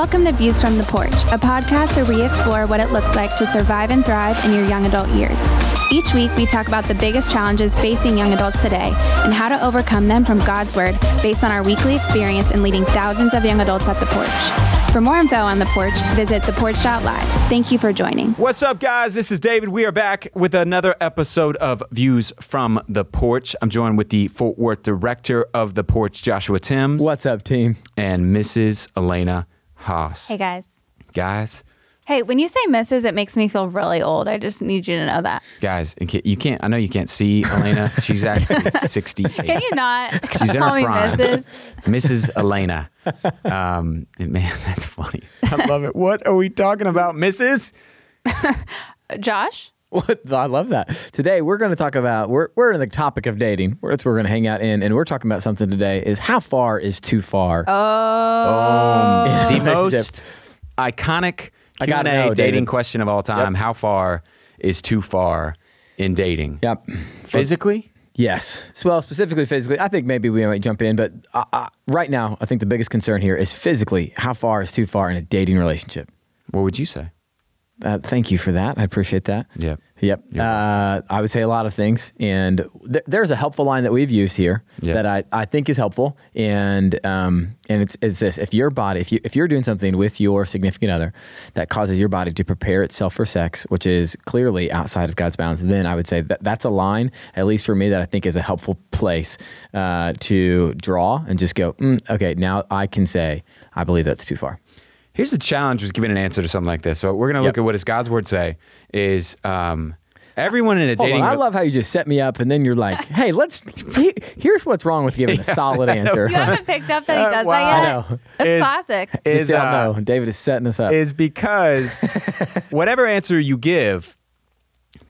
Welcome to Views from the Porch, a podcast where we explore what it looks like to survive and thrive in your young adult years. Each week, we talk about the biggest challenges facing young adults today and how to overcome them from God's Word based on our weekly experience in leading thousands of young adults at the porch. For more info on the porch, visit theporch.live. Thank you for joining. What's up, guys? This is David. We are back with another episode of Views from the Porch. I'm joined with the Fort Worth director of the Porch, Joshua Timms, What's up, team? and Mrs. Elena Haas. Hey, guys. Guys, Hey, when you say Mrs., it makes me feel really old. I just need you to know that. guys, in ca- you can't. I know you can't see Elena. She's actually 68. Can you not She's in call her me prime. Mrs.? Mrs. Elena. Um, man, that's funny. I love it. What are we talking about, Mrs.? Josh? What? I love that. Today we're going to talk about we're we're in the topic of dating. Where we're going to hang out in, and we're talking about something today. Is how far is too far? Oh. in the most iconic Q&A know, dating David. question of all time. Yep. How far is too far in dating? Yep. Physically? Yes. Well, specifically physically, I think maybe we might jump in, but uh, uh, right now, I think the biggest concern here is physically. How far is too far in a dating relationship? What would you say? Uh, thank you for that. I appreciate that. Yep. Yep. Uh, I would say a lot of things. And th- there's a helpful line that we've used here Yeah. that I, I think is helpful. And um, and it's, it's this if your body, if, you, if you're doing something with your significant other that causes your body to prepare itself for sex, which is clearly outside of God's bounds, then I would say that that's a line, at least for me, that I think is a helpful place uh, to draw and just go, mm, okay, now I can say, I believe that's too far. Here's the challenge with giving an answer to something like this. So we're going to look Yep. at what does God's word say is um, everyone in a Hold dating on, I re- love how you just set me up and then you're like, hey, let's, he- here's what's wrong with giving a solid answer. You haven't picked up that he does wow. that yet? I know. That's Is- classic. Just is so y'all uh, know, David is setting us up. is because whatever answer you give,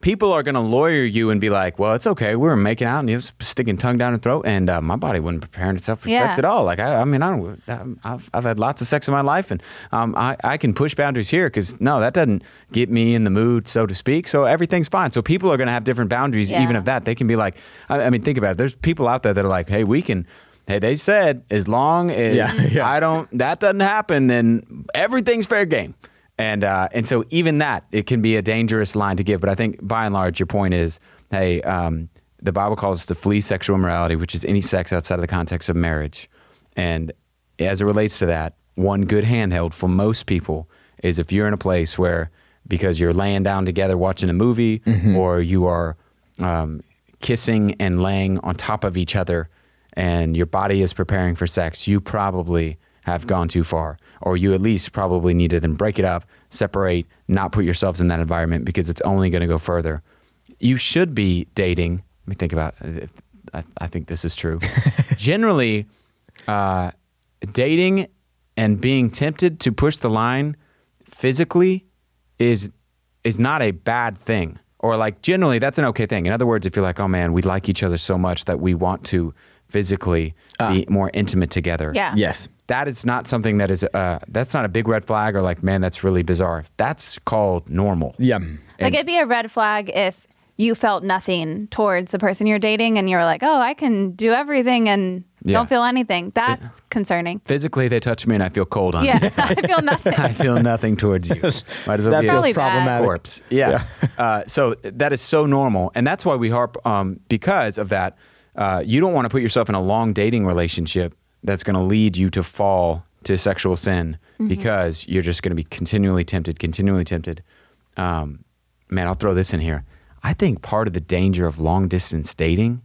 people are going to lawyer you and be like, "Well, it's okay. We were making out, and he was sticking tongue down her throat, and uh, my body wasn't preparing itself for Yeah. sex at all. Like, I, I mean, I don't. I've, I've had lots of sex in my life, and um, I, I can push boundaries here because no, that doesn't get me in the mood, so to speak. So everything's fine. So people are going to have different boundaries, Yeah. even of that. They can be like, I, I mean, think about it. There's people out there that are like, "Hey, we can." Hey, they said as long as Yeah, yeah. I don't, that doesn't happen, then everything's fair game. And uh, and so even that it can be a dangerous line to give. But I think by and large, your point is, hey, um, the Bible calls us to flee sexual immorality, which is any sex outside of the context of marriage. And as it relates to that, one good handheld for most people is if you're in a place where because you're laying down together watching a movie, or you are um, kissing and laying on top of each other, and your body is preparing for sex, you probably have gone too far, or you at least probably need to then break it up, separate, not put yourselves in that environment because it's only going to go further. You should be dating. Let me think about. If, I, I think this is true. Generally, uh, dating and being tempted to push the line physically is is not a bad thing or like generally that's an okay thing in other words if you're like oh man we like each other so much that we want to physically be more intimate together Yeah. yes. that is not something that is uh, that's not a big red flag or like man that's really bizarre that's called normal Yeah. Like it'd be a red flag if you felt nothing towards the person you're dating and you're like, oh, I can do everything and Yeah. don't feel anything. That's concerning. physically they touch me and i feel cold on Yeah, I feel nothing. I feel nothing towards you. Might as well That be a feels bad. problematic. corpse. Yeah. uh, so that is so normal, and that's why we harp um, because of that. Uh, you don't want to put yourself in a long dating relationship that's going to lead you to fall to sexual sin because you're just going to be continually tempted, continually tempted. Um, man, I'll throw this in here. I think part of the danger of long distance dating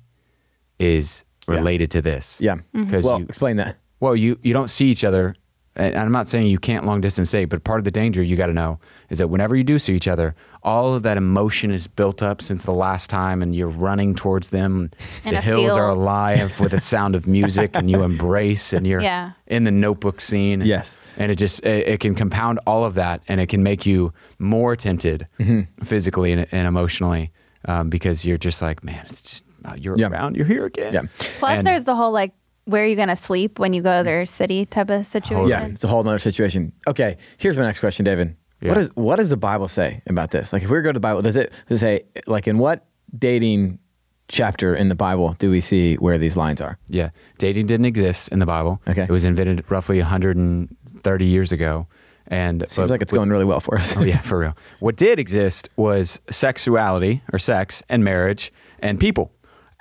is related to this. Yeah. because Well, you, explain that. well, you you don't see each other, and I'm not saying you can't long distance date, but part of the danger you got to know is that whenever you do see each other, all of that emotion is built up since the last time, and you're running towards them. In the a hills are alive with the sound of music, and you embrace, and you're Yeah. in the notebook scene. Yes. and it just it, it can compound all of that, and it can make you more tempted physically and, and emotionally um, because you're just like, man, it's just, oh, you're Yeah. around, you're here again. Yeah. Plus, And- there's the whole like, where are you going to sleep when you go to their city type of situation? Yeah. It's a whole other situation. Okay. Here's my next question, David. What Yeah. is what does the Bible say about this? Like, if we were to go to the Bible, does it does it say like in what dating chapter in the Bible do we see where these lines are? Yeah, dating didn't exist in the Bible. Okay. it was invented roughly 130 years ago. And Seems but like it's what- going really well for us. Oh yeah, for real. What did exist was sexuality or sex and marriage and people.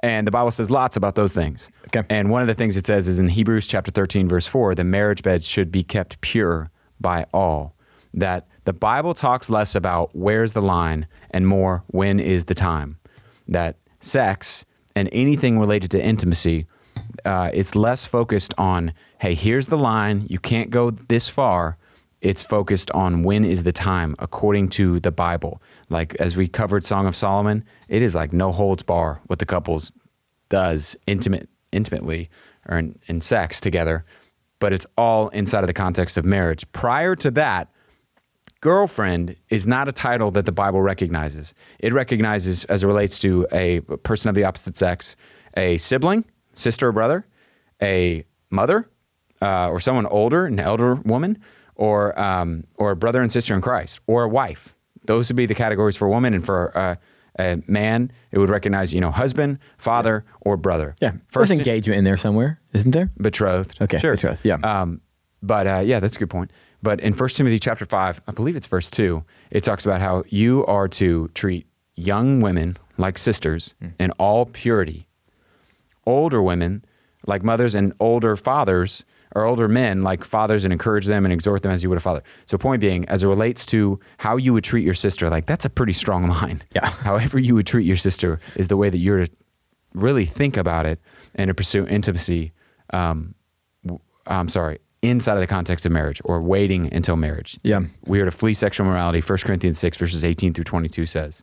And the Bible says lots about those things. Okay. And one of the things it says is in Hebrews chapter 13 verse 4, the marriage bed should be kept pure by all. That the Bible talks less about where's the line and more when is the time. That sex and anything related to intimacy uh, it's less focused on hey here's the line you can't go this far it's focused on when is the time according to the bible like as we covered song of solomon it is like no holds bar what the couples does intimate intimately or in, in sex together but it's all inside of the context of marriage prior to that girlfriend is not a title that the Bible recognizes. It recognizes, as it relates to a person of the opposite sex, a sibling, sister or brother, a mother, uh, or someone older, an elder woman, or um, or a brother and sister in Christ, or a wife. Those would be the categories for a woman, and for uh, a man, it would recognize, you know, husband, father, or brother. Yeah. First There's engagement in there somewhere, isn't there? betrothed. Okay, sure. betrothed, yeah. Um, but uh, yeah, that's a good point. But in 1 Timothy chapter 5, I believe it's verse 2, it talks about how you are to treat young women like sisters Hmm. in all purity, older women like mothers, and older fathers or older men like fathers and encourage them and exhort them as you would a father. So, point being, as it relates to how you would treat your sister, like that's a pretty strong line. Yeah. However, you would treat your sister is the way that you're to really think about it and to pursue intimacy. Um, w- I'm sorry, inside of the context of marriage or waiting until marriage. Yeah. We are to flee sexual morality. 1 Corinthians 6, verses 18 through 22 says.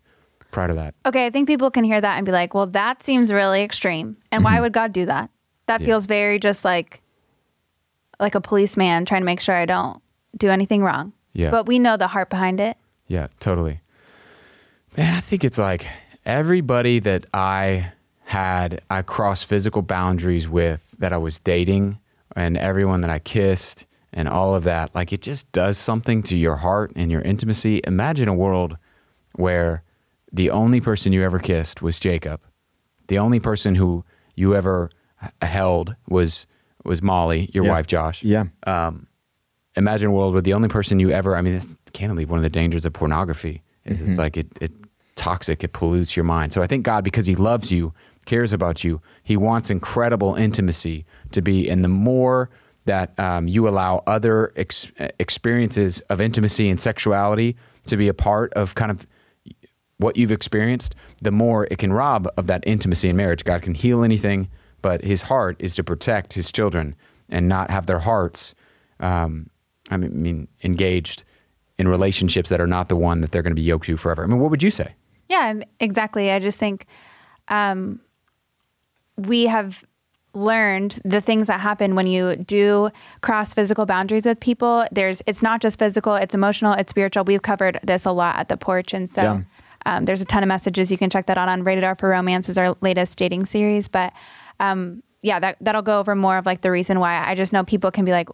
Prior to that. Okay, I think people can hear that and be like, well, that seems really extreme. And why would God do that? That Yeah. feels very just like like a policeman trying to make sure I don't do anything wrong. Yeah. But we know the heart behind it. Yeah, totally. Man, I think it's like everybody that I had, I crossed physical boundaries with that I was dating and everyone that I kissed and all of that, like it just does something to your heart and your intimacy. Imagine a world where the only person you ever kissed was Jacob. The only person who you ever held was was Molly, your Yeah. wife Josh Yeah. imagine a world where the only person you ever i mean this candidly one of the dangers of pornography is it's like it, it toxic it pollutes your mind so i think god because he loves you cares about you he wants incredible intimacy to be and the more that um, you allow other ex- experiences of intimacy and sexuality to be a part of kind of what you've experienced, the more it can rob of that intimacy in marriage. God can heal anything, but His heart is to protect His children and not have their hearts, um, I mean, engaged in relationships that are not the one that they're going to be yoked to forever. I mean, what would you say? Yeah, exactly. I just think um, we have learned the things that happen when you do cross physical boundaries with people. There's it's not just physical, it's emotional, it's spiritual. We've covered this a lot at the porch, and so Yeah. um, there's a ton of messages. You can check that out on Rated R for Romance is our latest dating series. But um, yeah, that that'll go over more of like the reason why. I just know people can be like,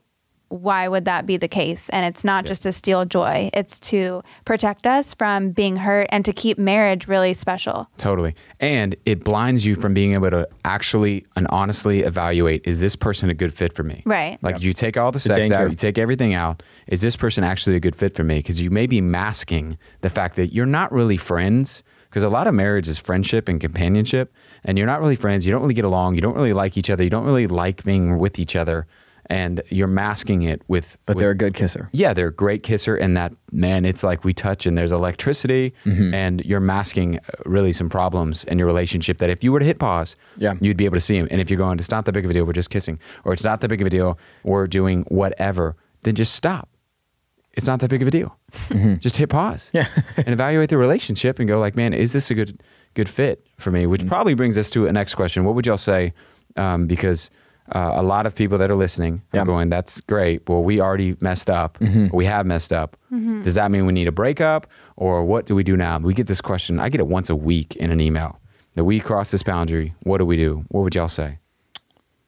why would that be the case? And it's not just to steal joy; it's to protect us from being hurt and to keep marriage really special. Totally. And it blinds you from being able to actually and honestly evaluate is this person a good fit for me? Right. Like you take all the sex danger. out, you take everything out. Is this person actually a good fit for me? Because you may be masking the fact that you're not really friends. Because a lot of marriage is friendship and companionship, and you're not really friends. You don't really get along. You don't really like each other. You don't really like being with each other, and you're masking it with. But with- they're a good kisser. yeah, they're a great kisser, and that man, it's like we touch and there's electricity, Mm-hmm. and you're masking uh, really some problems in your relationship. That if you were to hit pause, Yeah. you'd be able to see them. And if you're going, it's not that big of a deal, we're just kissing, or it's not that big of a deal, we're doing whatever, then just stop. It's not that big of a deal. Just hit pause, Yeah. and evaluate the relationship, and go like, man, is this a good good fit for me? Mm-hmm. Which probably brings us to a next question. What would y'all say? Um, because uh, a lot of people that are listening are going, that's great. Well, we already messed up. We have messed up. Does that mean we need a breakup or what do we do now? We get this question. I get it once a week in an email that we cross this boundary. What do we do? What would y'all say?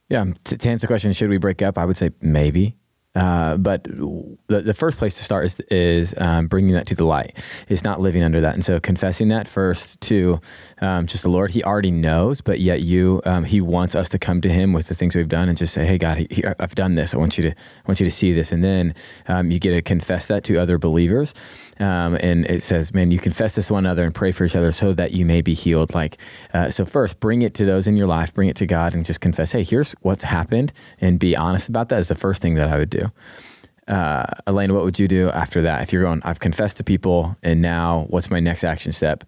Yeah. To, to answer the question, should we break up? I would say maybe. Uh, but the, the first place to start is, is um, bringing that to the light. Is not living under that, and so confessing that first to um, just the Lord. He already knows, but yet you, um, He wants us to come to Him with the things we've done and just say, "Hey, God, I've done this. I want you to, I want you to see this." And then um, you get to confess that to other believers. Um, and it says, "Man, you confess this to one another and pray for each other so that you may be healed." Like, uh, so first, bring it to those in your life, bring it to God, and just confess, "Hey, here's what's happened," and be honest about that. Is the first thing that I would do. Uh, Elena, what would you do after that? If you're going, I've confessed to people, and now what's my next action step?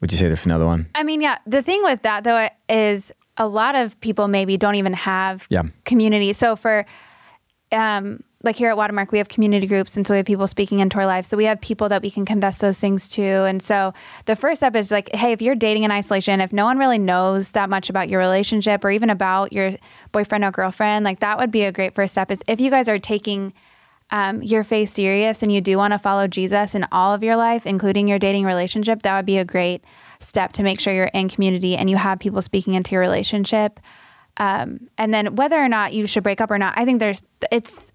Would you say there's another one? I mean, yeah. The thing with that though is a lot of people maybe don't even have Yeah. community. So for um like here at Watermark, we have community groups, and so we have people speaking into our lives. So we have people that we can confess those things to. And so the first step is like, hey, if you're dating in isolation, if no one really knows that much about your relationship or even about your boyfriend or girlfriend, like that would be a great first step. Is if you guys are taking um, your faith serious and you do want to follow Jesus in all of your life, including your dating relationship, that would be a great step to make sure you're in community and you have people speaking into your relationship. Um, and then whether or not you should break up or not, I think there's it's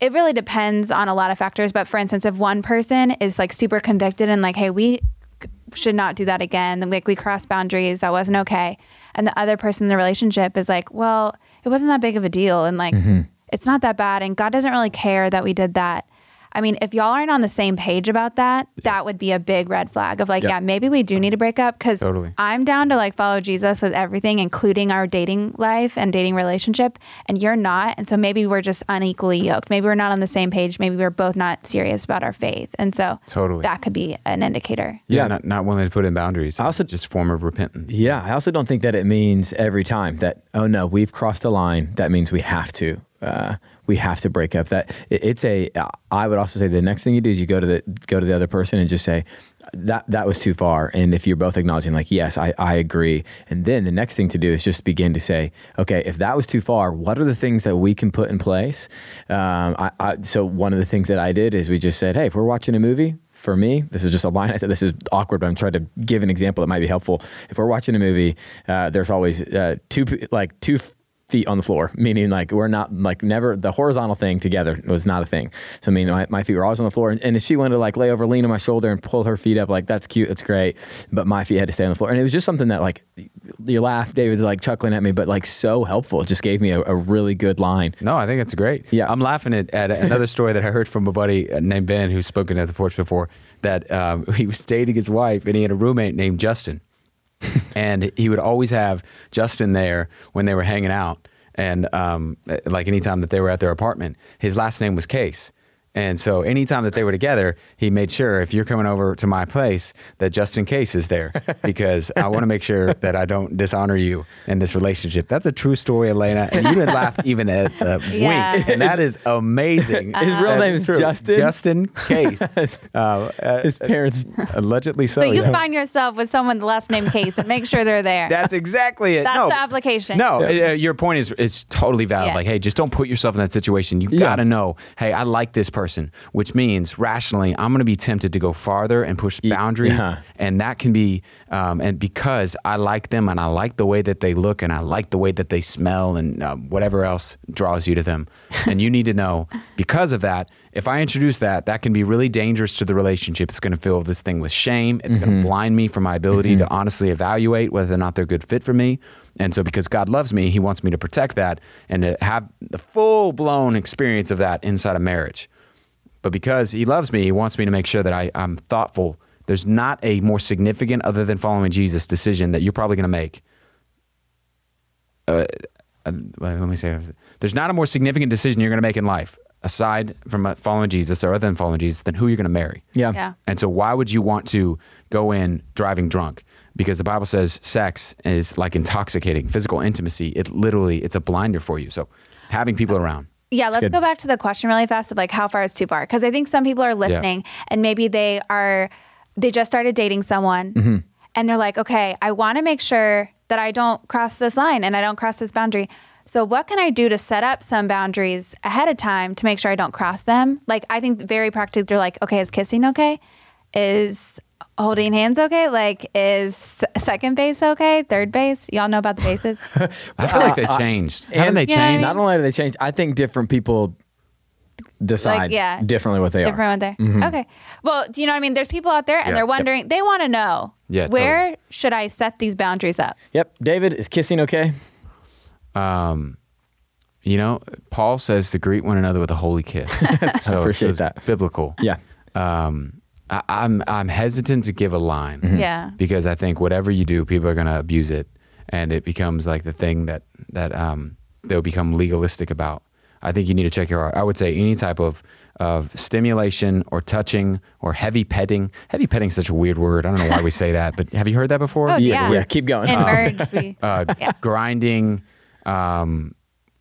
it really depends on a lot of factors. But for instance, if one person is like super convicted and like, hey, we should not do that again, then like we crossed boundaries, that wasn't okay, and the other person in the relationship is like, well, it wasn't that big of a deal, and like mm-hmm. it's not that bad, and God doesn't really care that we did that. I mean, if y'all aren't on the same page about that, that would be a big red flag of like, Yeah. yeah, maybe we do need to break up because Totally. I'm down to like follow Jesus with everything, including our dating life and dating relationship, and you're not. And so maybe we're just unequally yoked. Maybe we're not on the same page. Maybe we're both not serious about our faith. And so Totally. that could be an indicator. Yeah, Yeah. not, not willing to put in boundaries. also- just form of repentance. Yeah, I also don't think that it means every time that oh no, we've crossed a line. That means we have to. Uh, we have to break up. That it's a. I would also say the next thing you do is you go to the go to the other person and just say that that was too far. And if you're both acknowledging like yes, I, I agree. And then the next thing to do is just begin to say okay, if that was too far, what are the things that we can put in place? Um, I, I, so one of the things that I did is we just said hey, if we're watching a movie, for me, this is just a line. I said this is awkward, but I'm trying to give an example that might be helpful. If we're watching a movie, uh, there's always uh, two like two feet on the floor, meaning like we're not like never the horizontal thing together was not a thing. So I mean, my, my feet were always on the floor, and, and if she wanted to like lay over, lean on my shoulder, and pull her feet up, like that's cute, that's great. But my feet had to stay on the floor, and it was just something that like you laugh, David's like chuckling at me, but like so helpful. It just gave me a, a really good line. No, I think it's great. Yeah. I'm laughing at, at another story that I heard from a buddy uh, named Ben who's spoken at the porch before. That um, he was dating his wife and he had a roommate named Justin, and he would always have Justin there when they were hanging out, and um, like anytime that they were at their apartment. His last name was Case. And so anytime that they were together, he made sure if you're coming over to my place that Justin Case is there because I want to make sure that I don't dishonor you in this relationship. That's a true story, Elena. And you would laugh even at the Yeah. wink. And that is amazing. His real That's name is true. Justin? Justin Case. His- Uh, uh, His parents. allegedly so. So you yeah. find yourself with someone the last name Case and make sure they're there. That's exactly it. That's no. the application. No, uh, your point is is totally valid. Yeah. Like, hey, just don't put yourself in that situation. You Yeah. got to know, hey, I like this person, which means rationally, I'm going to be tempted to go farther and push boundaries, yeah. and that can be, um, and because I like them and I like the way that they look and I like the way that they smell and um, whatever else draws you to them, and you need to know because of that. If I introduce that, that can be really dangerous to the relationship. It's going to fill this thing with shame. It's going to blind me from my ability to honestly evaluate whether or not they're a good fit for me. And so, because God loves me, He wants me to protect that and to have the full blown experience of that inside of marriage. But because He loves me, He wants me to make sure that I, I'm thoughtful. There's not a more significant, other than following Jesus, decision that you're probably going to make. Uh, uh, let me say, there's not a more significant decision you're going to make in life aside from uh, following Jesus or other than following Jesus than who you're going to marry. Yeah. Yeah. And so, why would you want to go in driving drunk? Because the Bible says sex is like intoxicating, physical intimacy. It literally, it's a blinder for you. So, having people around. Yeah, let's good. go back to the question really fast of like how far is too far? Because I think some people are listening and maybe they are they just started dating someone Mm-hmm. and they're like, okay, I want to make sure that I don't cross this line and I don't cross this boundary. So what can I do to set up some boundaries ahead of time to make sure I don't cross them? Like I think very practically they're like, okay, is kissing okay? Is holding hands okay? Like is second base okay? Third base? Y'all know about the bases? I feel like they changed. Haven't they Yeah, I changed? mean- Not only do they change, I think different people decide Like, yeah. differently what they are. different one Mm-hmm. Okay. Well, do you know what I mean? There's people out there and Yeah. they're Yep. wondering, they want to know Yeah, where should I set these boundaries up? Yep. David, is kissing okay? Um, you know, Paul says to greet one another with a holy kiss. so appreciate it's that. Biblical. Yeah. Um, I, I'm I'm hesitant to give a line Mm-hmm. Yeah. because I think whatever you do, people are going to abuse it, and it becomes like the thing that that um, they'll become legalistic about. I think you need to check your heart. I would say any type of of stimulation or touching or heavy petting. Heavy petting is such a weird word. I don't know why we say that, but have you heard that before? Oh, Yeah, yeah. yeah, keep going. In Um, merge, we, uh, Yeah. grinding, um,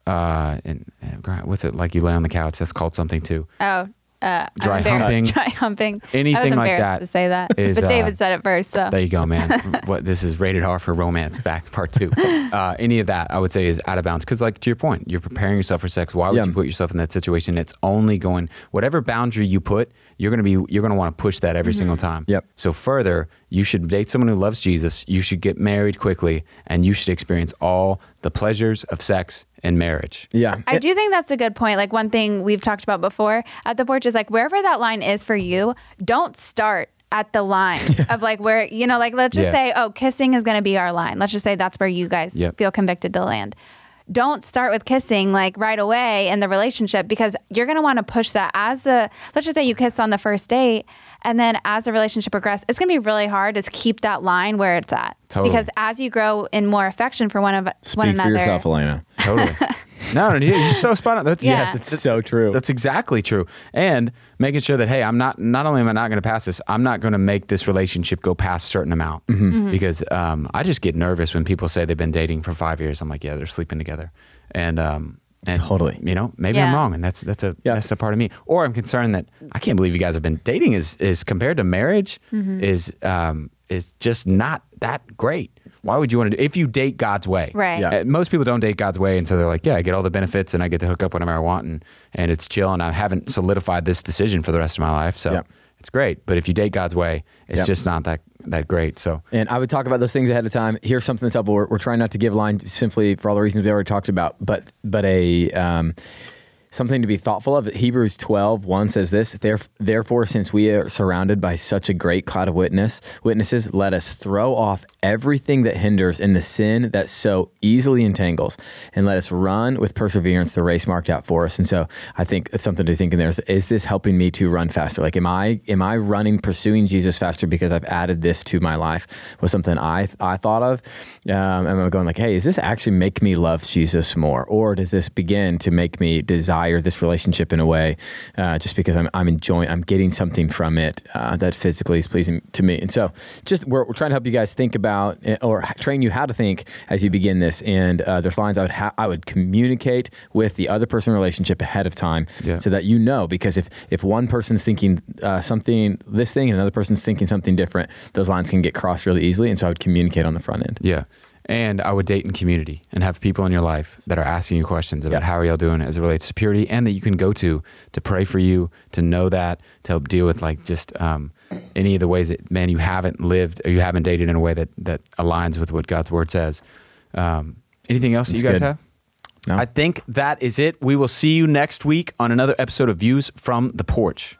uh, and, and grind, what's it like? You lay on the couch. That's called something too. oh, uh, I'm Dry humping. Dry humping. I was Anything like embarrassed that to say that. is, but uh, David said it first. So There you go, man. what this is rated R for romance. Back part two. Uh, any of that, I would say, is out of bounds. Because, like to your point, you're preparing yourself for sex. Why would Yeah. you put yourself in that situation? It's only going whatever boundary you put. You're gonna be. You're gonna want to push that every single time. Yep. So further, you should date someone who loves Jesus. You should get married quickly, and you should experience all the pleasures of sex and marriage. yeah. I do think that's a good point. Like one thing we've talked about before at the porch is like wherever that line is for you, don't start at the line of like where you know, like let's just Yeah. say, oh, kissing is going to be our line. Let's just say that's where you guys Yep. feel convicted to land. Don't start with kissing like right away in the relationship because you're going to want to push that as a let's just say you kiss on the first date and then as the relationship progresses, it's going to be really hard to keep that line where it's at. Totally. Because as you grow in more affection for one of one another. Speak another. for yourself, Elena. Totally. no, no, you're so spot on. That's Yeah. yes, It's so true. That's exactly true. And making sure that hey, I'm not not only am I not going to pass this, I'm not going to make this relationship go past a certain amount Mm-hmm. because um, I just get nervous when people say they've been dating for five years. I'm like, yeah, they're sleeping together, and um, and Totally. you know, maybe I'm wrong, and that's that's a Yeah. that's a part of me. Or I'm concerned that I can't believe you guys have been dating is is compared to marriage Mm-hmm. is um, is just not that great. Why would you want to do if you date God's way? Right. Yeah. Uh, most people don't date God's way, and so they're like, "Yeah, I get all the benefits, and I get to hook up whenever I want, and and it's chill, and I haven't solidified this decision for the rest of my life, so Yeah. It's great." But if you date God's way, it's Yeah. just not that that great. So And I would talk about those things ahead of time. Here's something that's helpful. We're, we're trying not to give line simply for all the reasons we already talked about, but but a um, something to be thoughtful of. Hebrews 12, 1 says this, therefore, since we are surrounded by such a great cloud of witness, witnesses, let us throw off everything that hinders and the sin that so easily entangles, and let us run with perseverance the race marked out for us. And so I think it's something to think in there. Is, is this helping me to run faster? Like, am I am I running, pursuing Jesus faster because I've added this to my life? Was something I I thought of, um, and I'm going like, hey, is this actually make me love Jesus more, or does this begin to make me desire this relationship in a way, uh, just because I'm I'm enjoying, I'm getting something from it uh, that physically is pleasing to me? And so, just we're, we're trying to help you guys think about eh, or train you how to think as you begin this. And uh, there's lines I would ha- I would communicate with the other person relationship ahead of time, Yeah. so that you know. Because if if one person's thinking uh, something this thing and another person's thinking something different, those lines can get crossed really easily. And so I would communicate on the front end. yeah, and I would date in community and have people in your life that are asking you questions about Yeah. how are y'all doing as it relates to purity, and that you can go to to pray for you, to know that, to help deal with like just um, any of the ways that man you haven't lived or you haven't dated in a way that that aligns with what God's word says. Um, anything else that That's you guys good. have? No? I think that is it. We will see you next week on another episode of Views from the Porch.